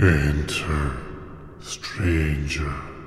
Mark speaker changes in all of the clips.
Speaker 1: Enter, stranger.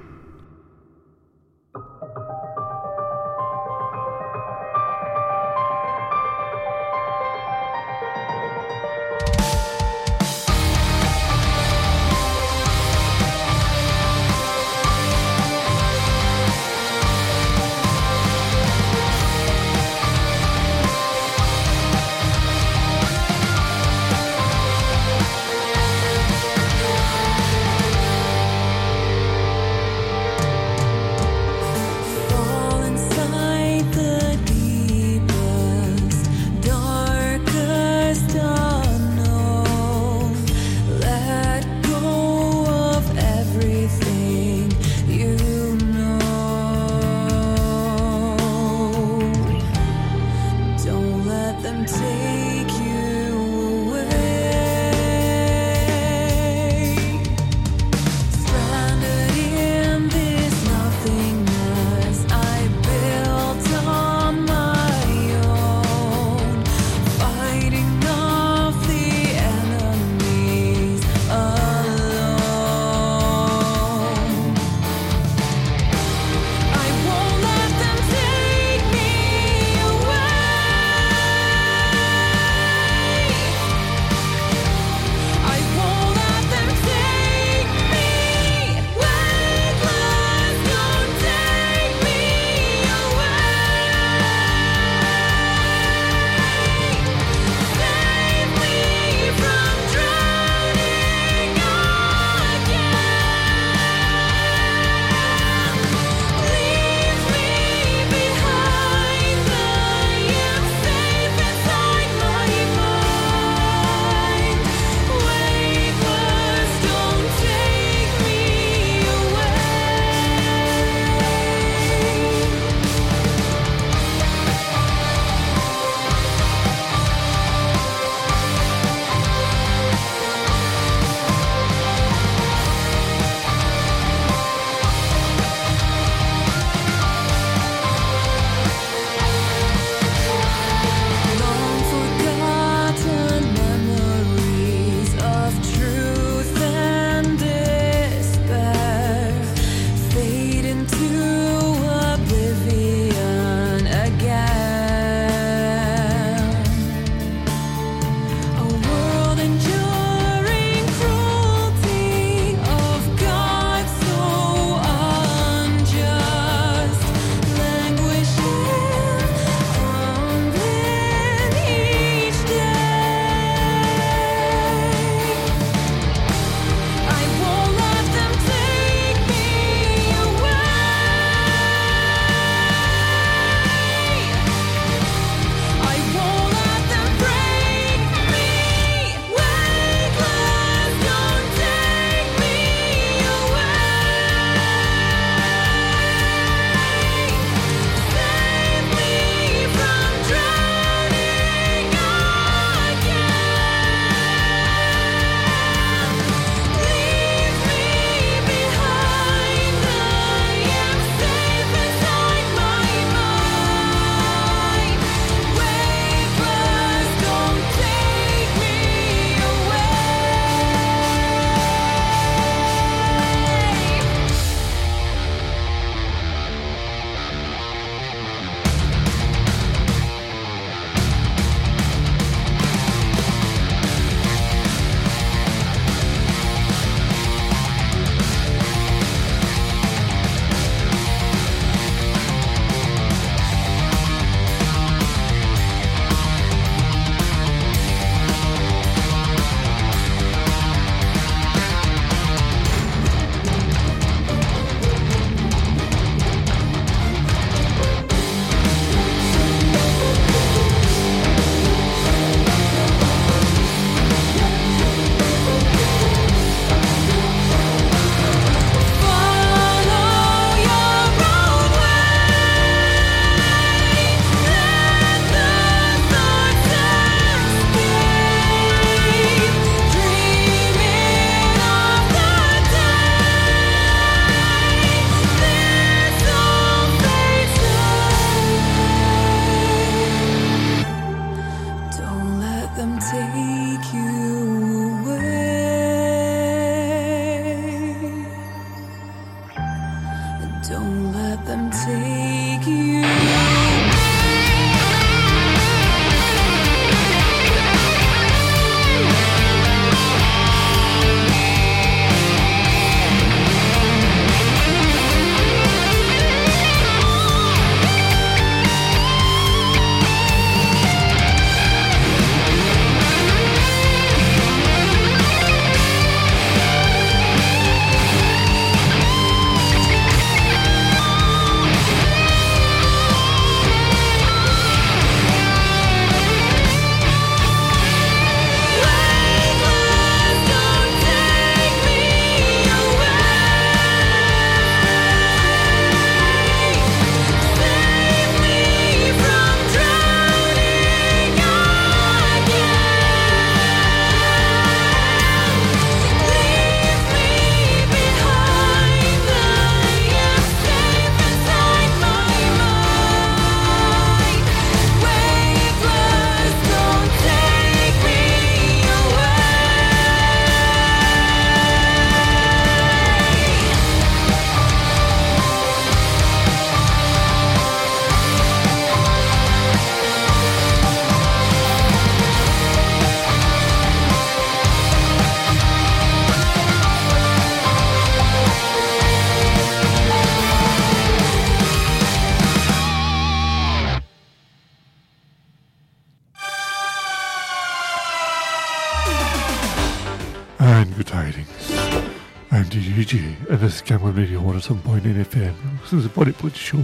Speaker 2: Camglen Radio 107.9 FM. This is a Body Blitz show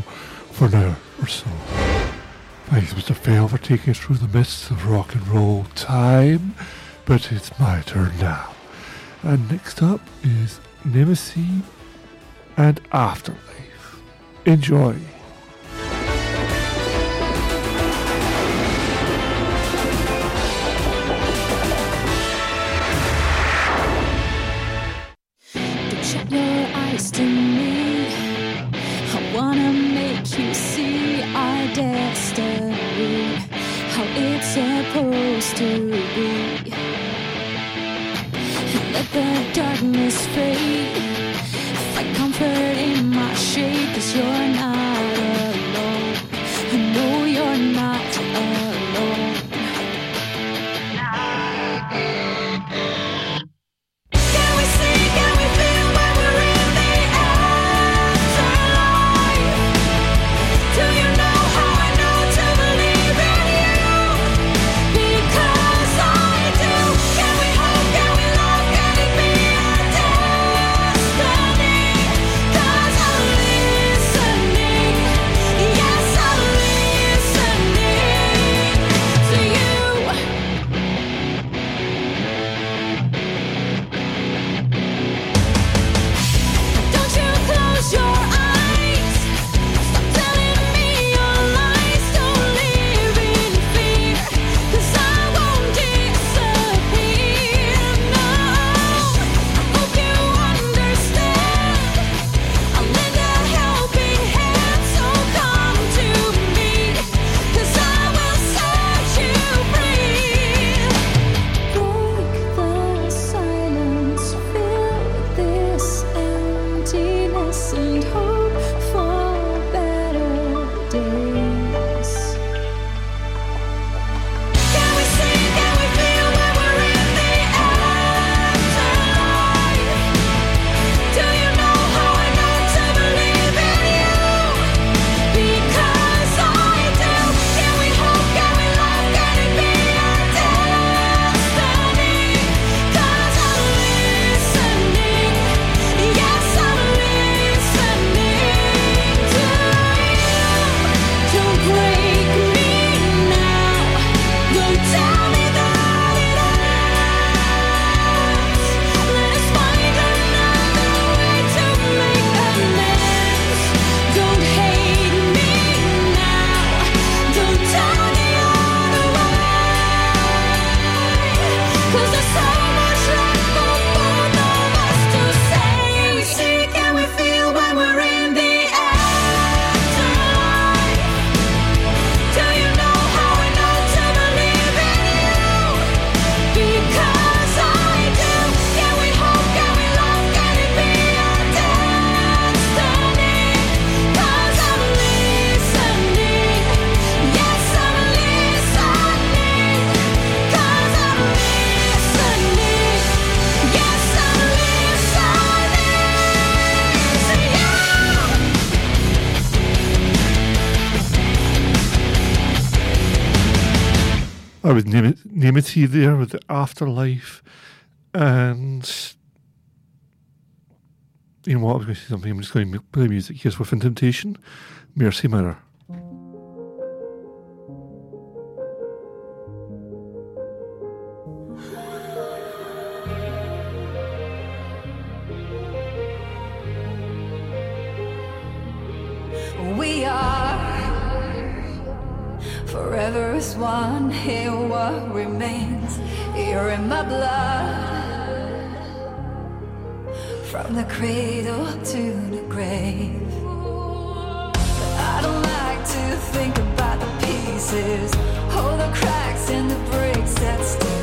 Speaker 2: for an hour or so. Thanks, Mr. Fail, for taking us through the mists of rock and roll time. But it's my turn now. And next up is Nemesis and Afterlife. Enjoy. With Nemesis there with the afterlife, and you know what? I was going to say something. I'm just going to play music. Here's Within Temptation, Mercy Mirror.
Speaker 3: One, here what remains. You're in my blood. From the cradle to the grave. I don't like to think about the pieces, all the cracks and the breaks that still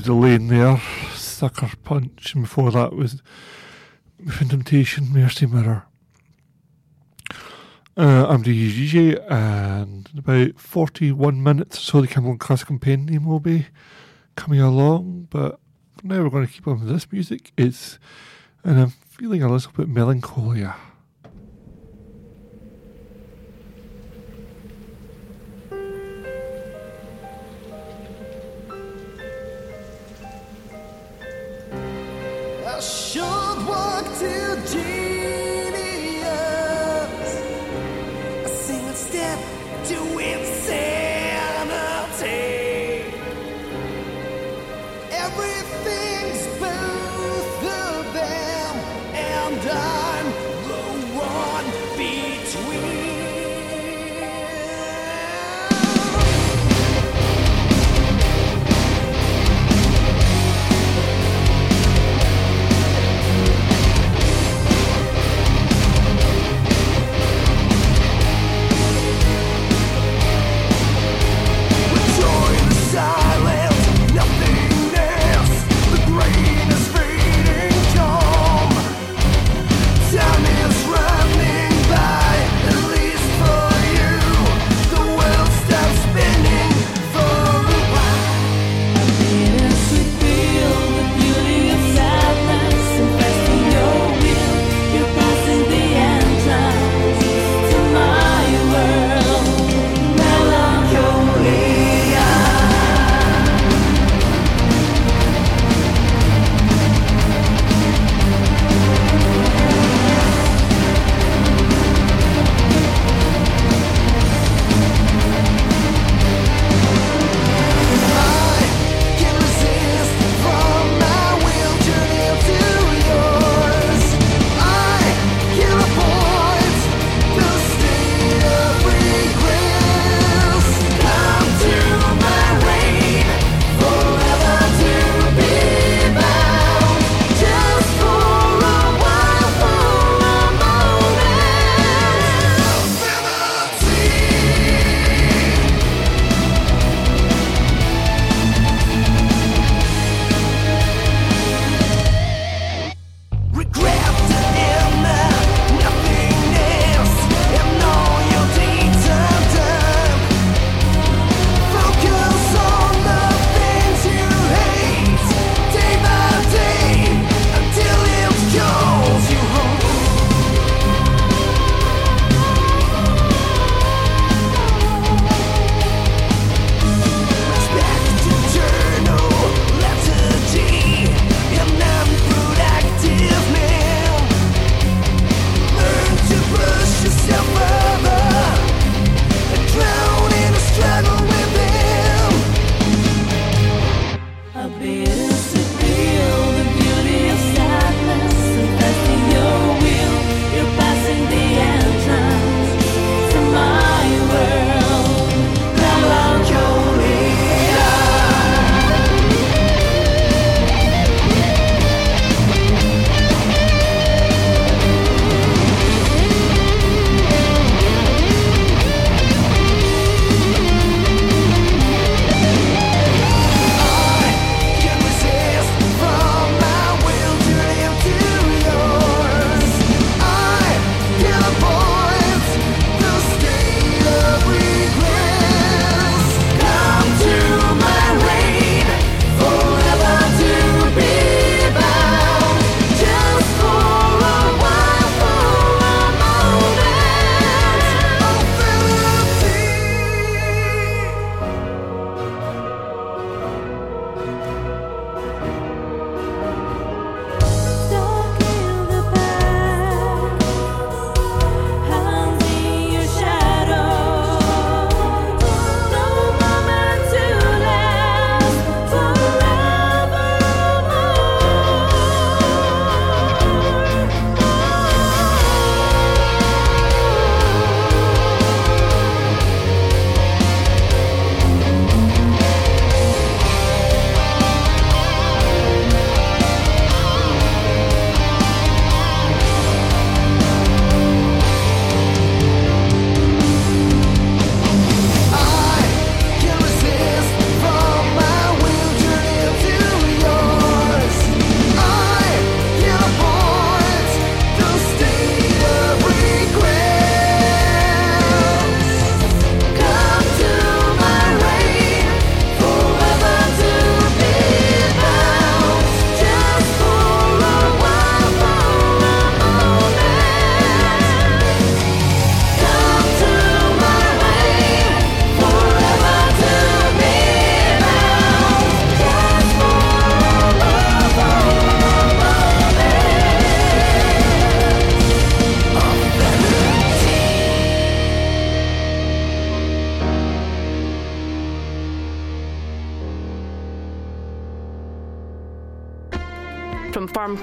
Speaker 4: was the
Speaker 5: lane there. Sucker Punch, and before that was Within Mercy Mirror. Uh, I'm DJ, and about 41 minutes so the Cameron Class Campaign name will be coming along, but now we're going to keep on with this music. It's, and I'm feeling a little bit melancholia.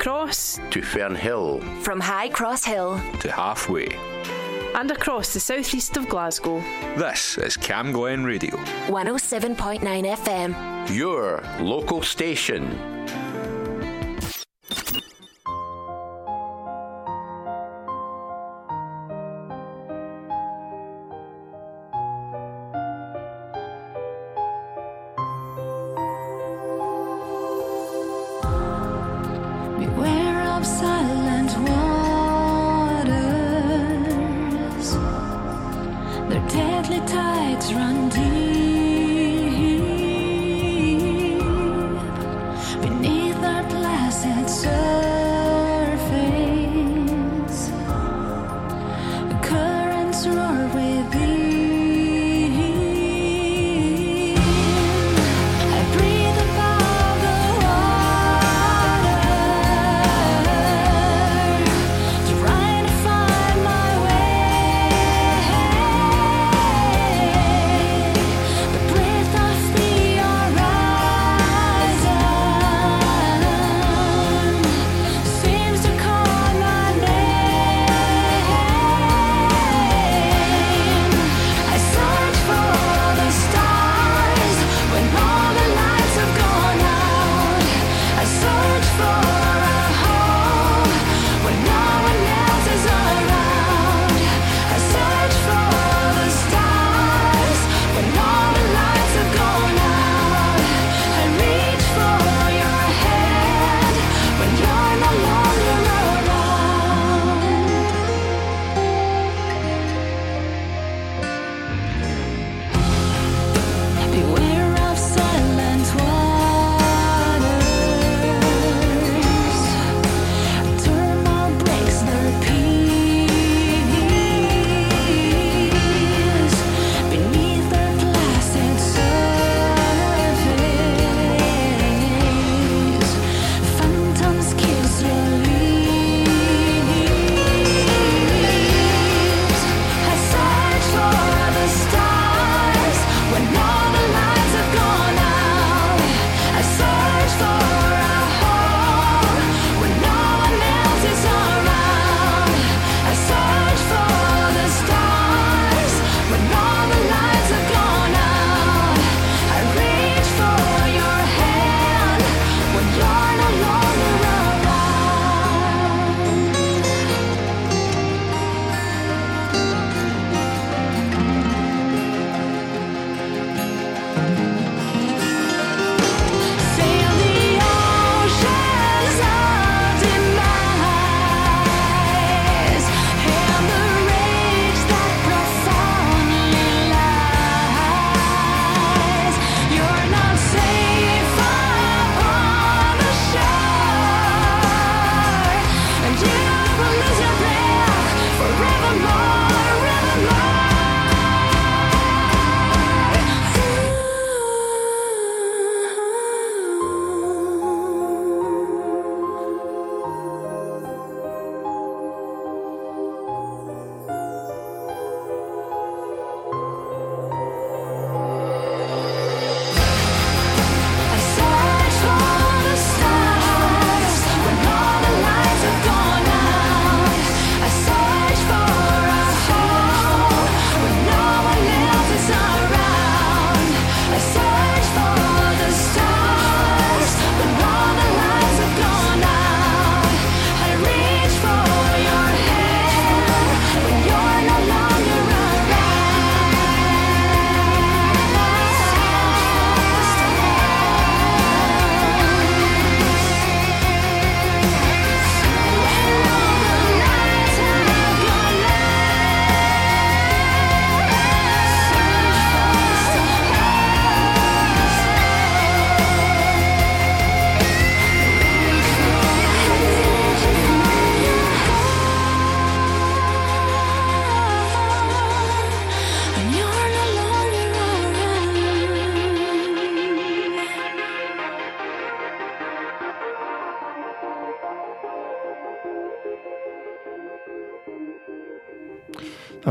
Speaker 6: Cross.
Speaker 2: To Fernhill,
Speaker 7: from High Cross Hill.
Speaker 2: To halfway,
Speaker 6: and across the southeast of Glasgow.
Speaker 2: This is Camglen Radio,
Speaker 7: 107.9 FM,
Speaker 2: your local station.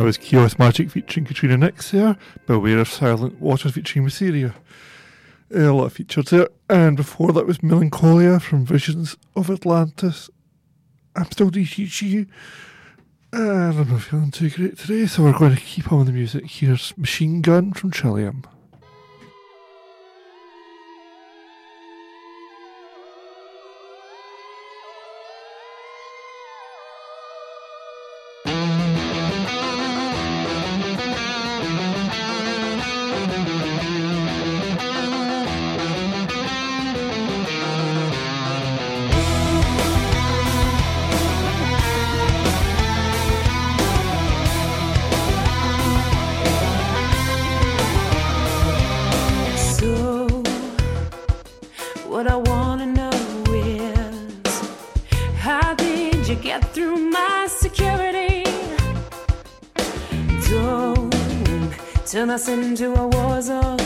Speaker 5: was Chaos Magic featuring Caterina Nix there, Beware of Silent Waters featuring Mysteria. A lot of features there. And before that was Melancholia from Visions of Atlantis. I'm still DTG. And I'm not feeling too great today, so we're going to keep on with the music. Here's Machine Gun from Trillium.
Speaker 2: turn us into a war zone.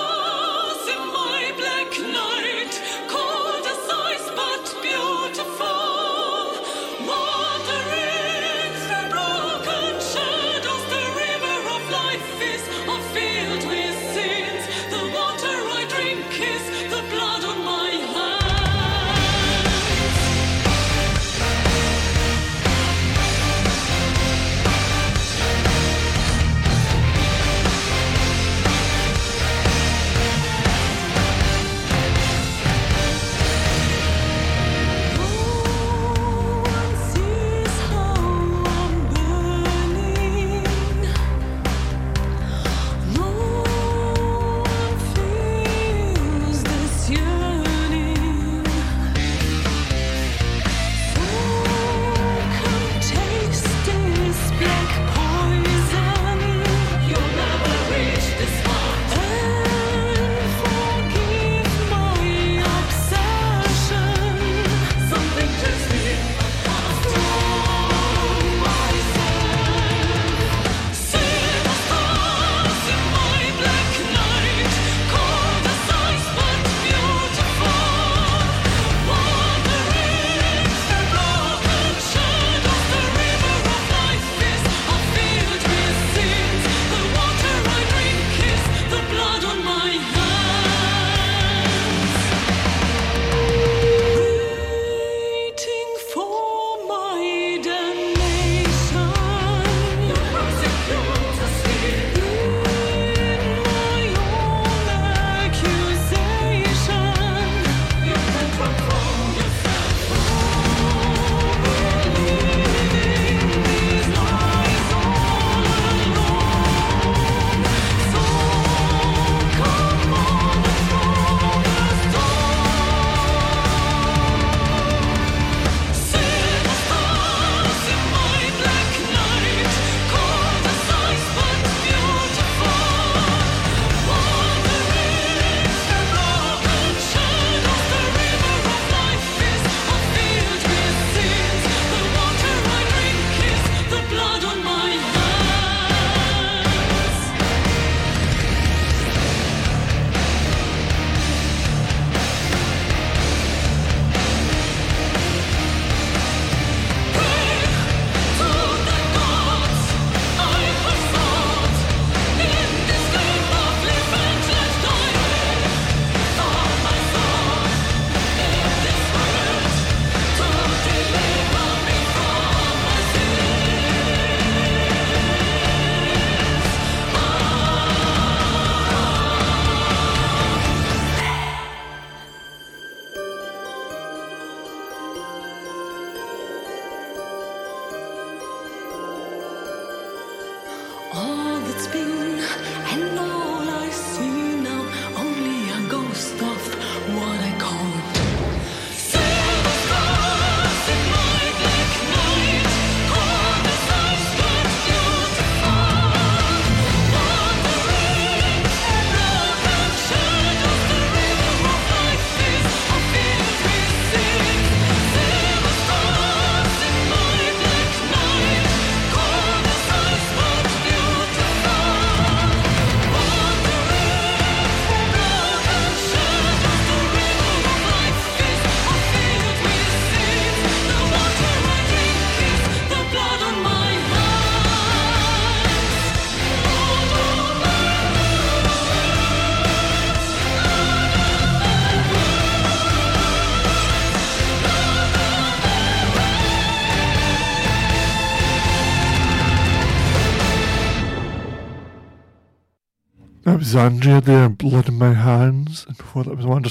Speaker 5: Alexandria there, blood in my hands, and before that was one of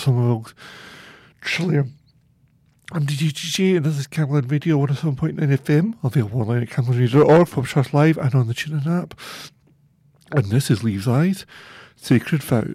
Speaker 5: Trillium. I'm DDGJ, and this is Camglen Radio 107.9 FM, available online at from Pubshash Live, and on the TuneIn app. And this is Leaves' Eyes, Sacred Vow.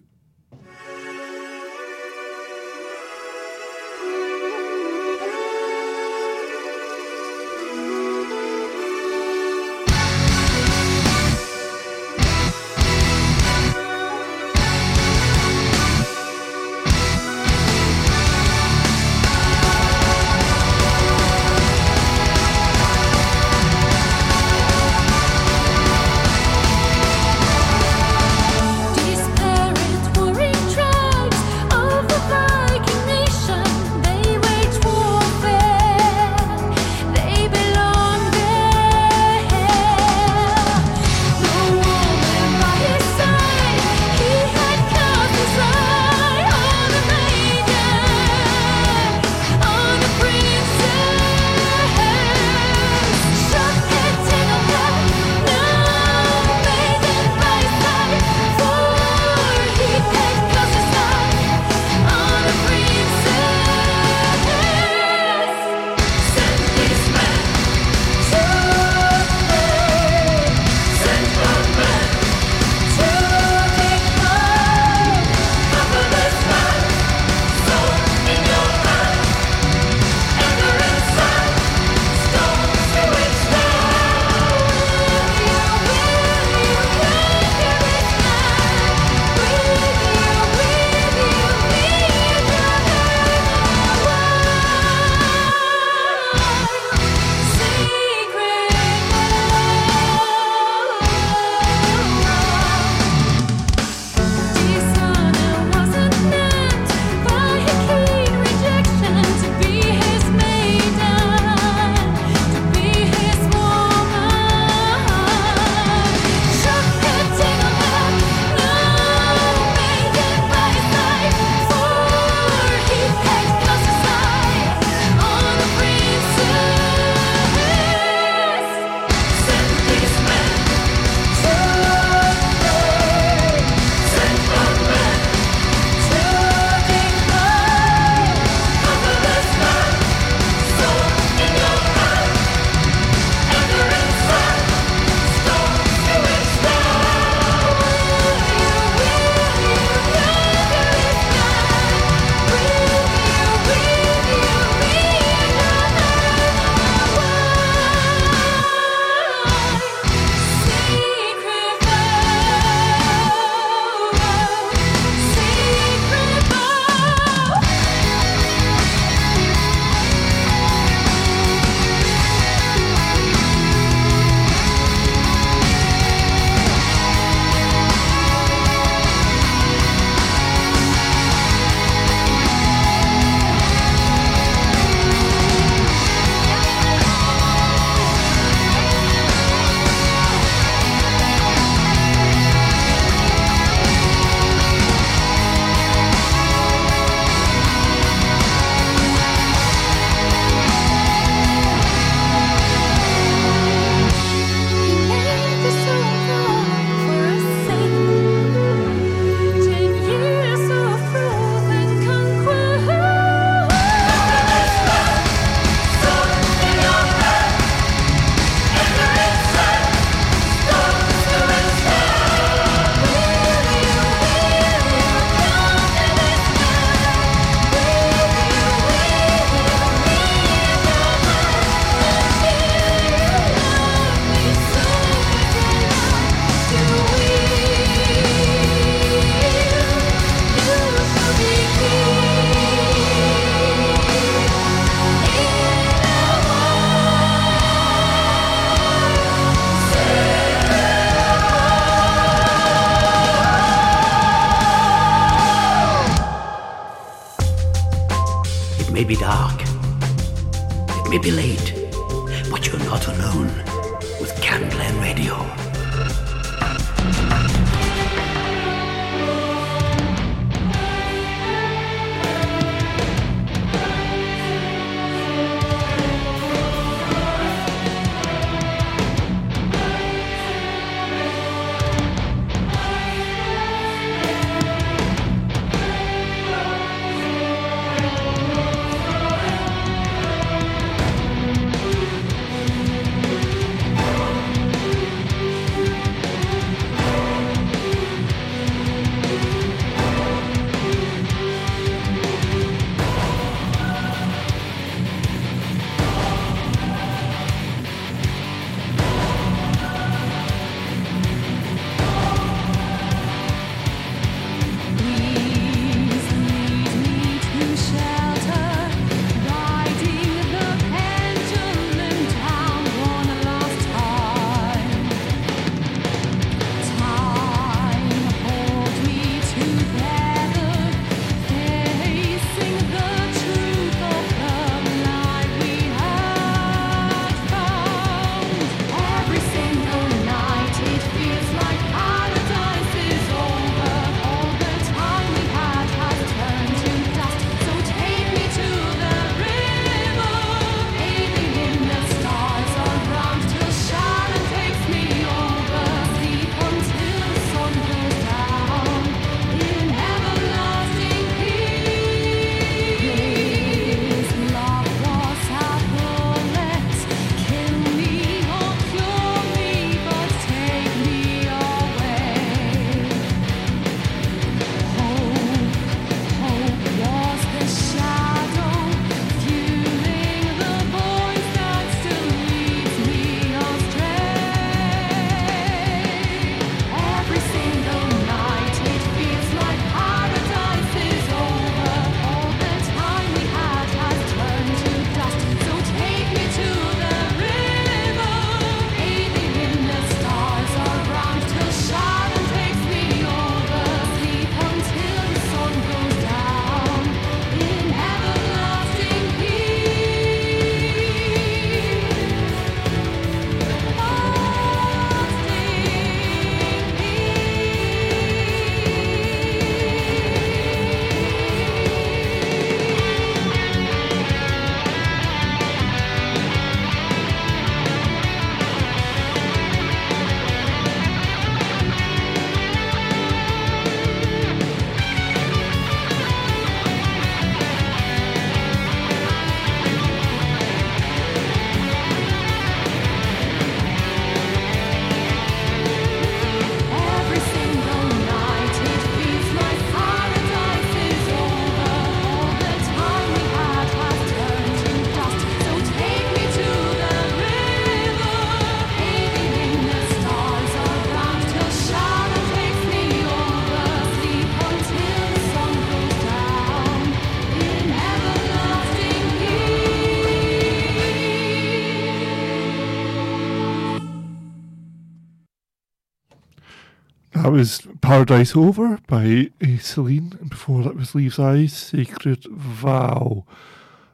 Speaker 2: was Paradise Over
Speaker 5: by Celine, and before that was Leaves' Eyes, Sacred Vow.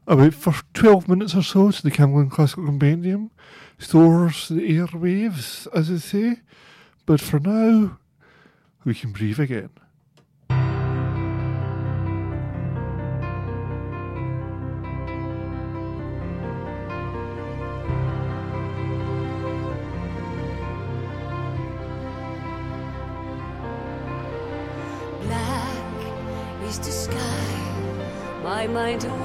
Speaker 5: About for 12 minutes or so to the Camglen Classical Compendium, stores the airwaves, as I say, but for now, we can breathe again.
Speaker 2: mind.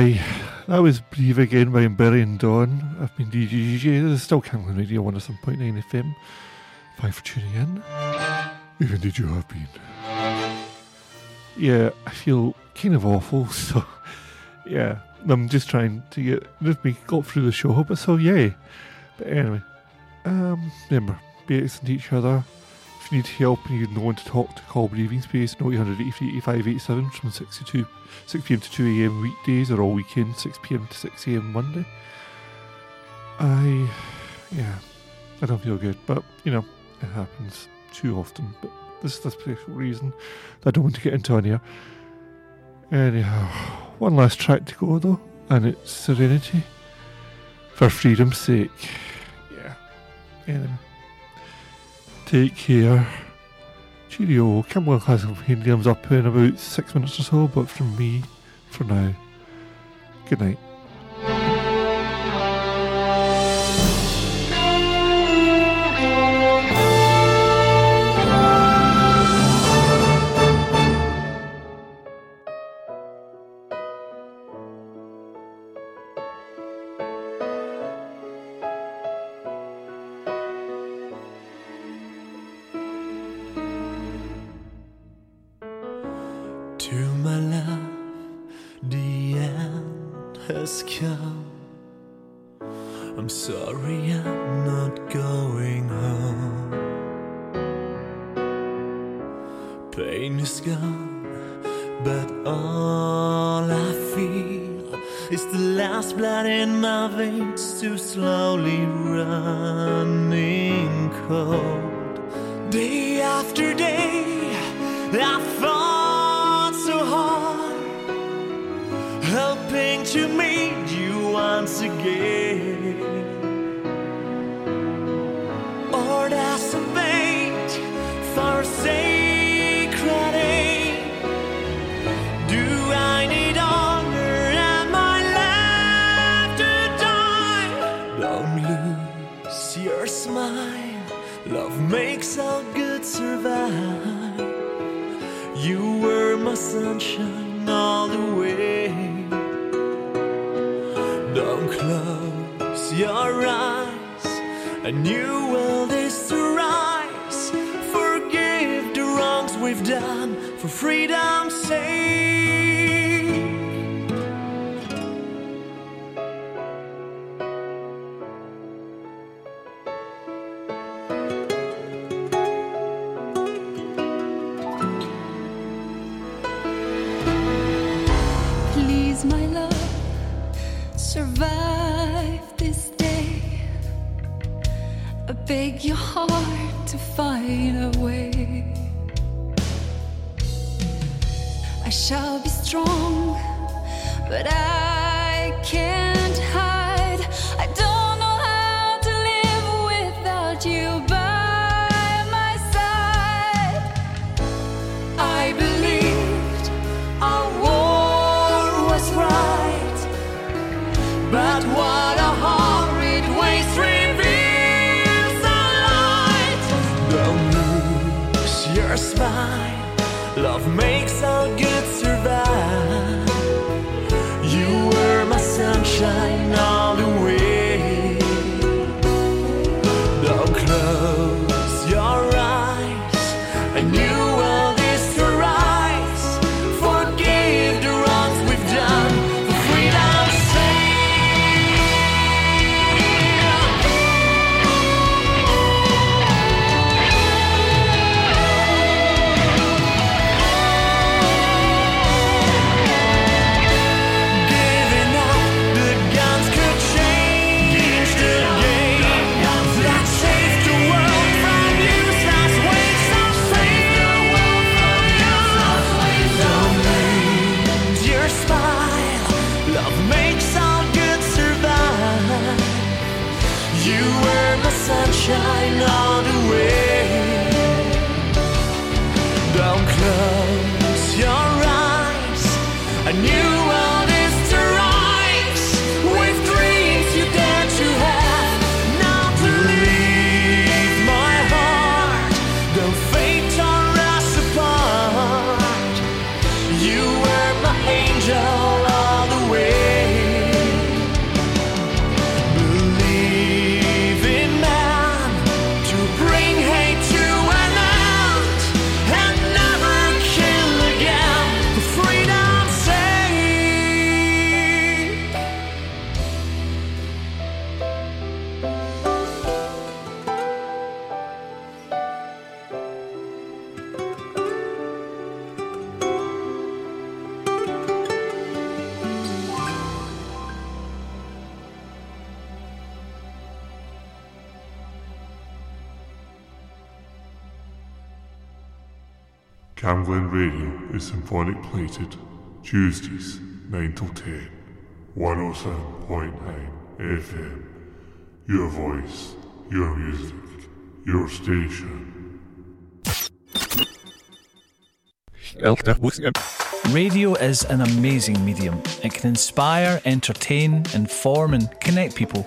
Speaker 5: Aye, that was Breathe Again by Barry and Dawn. I've been DJJ. This is still Camglen Radio 107.9 FM. Thanks for tuning in. Even did you have been? Yeah, I feel kind of awful, so yeah, I'm just trying to get of me, got through the show, but so yay. But anyway, um, remember, be excellent to each other. You need help and you know when to talk to, call Breathing Space, 0800 85 87 from 6 to 2 6 pm to 2 am weekdays or all weekend, 6 pm to 6 am Monday. I, yeah, I don't feel good, but you know, it happens too often. But this is the special reason I don't want to get into on here. Anyhow, one last track to go though, and it's Serenity for freedom's sake. Yeah, anyway, take care. Cheerio. Camglen Classical Helium's up in about six minutes or so, but from me, for now, good night.
Speaker 8: Sorry I'm not going home. Pain is gone, but all I feel is the last blood in my veins too slowly running cold. Day after day, I fought so hard, hoping to meet you once again. Makes all good survive. You were my sunshine all the way. Don't close your eyes. A new world is to rise. Forgive the wrongs we've done for freedom's sake.
Speaker 5: Camglen Radio is symphonic plated Tuesdays 9 till 10, 107.9 FM. Your voice, your music, your station.
Speaker 9: Radio is an amazing medium. It can inspire, entertain, inform, and connect people.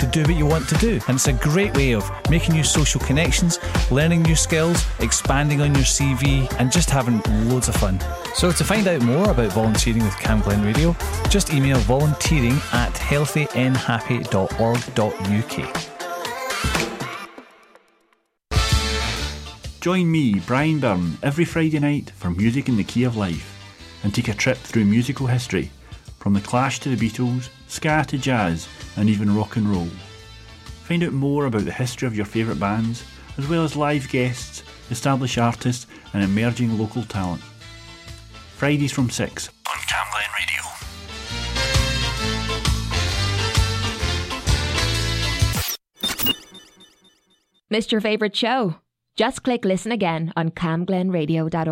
Speaker 9: to do what you want to do. And it's a great way of making new social connections, learning new skills, expanding on your CV, and just having loads of fun. So to find out more about volunteering with Camglen Radio, just email volunteering at healthynhappy.org.uk.
Speaker 10: Join me, Brian Byrne, every Friday night for Music in the Key of Life and take a trip through musical history from the Clash to the Beatles, ska to jazz, and even rock and roll. Find out more about the history of your favourite bands, as well as live guests, established artists, and emerging local talent. Fridays from 6 on Camglen Radio.
Speaker 11: Missed your favourite show? Just click listen again on camglenradio.org.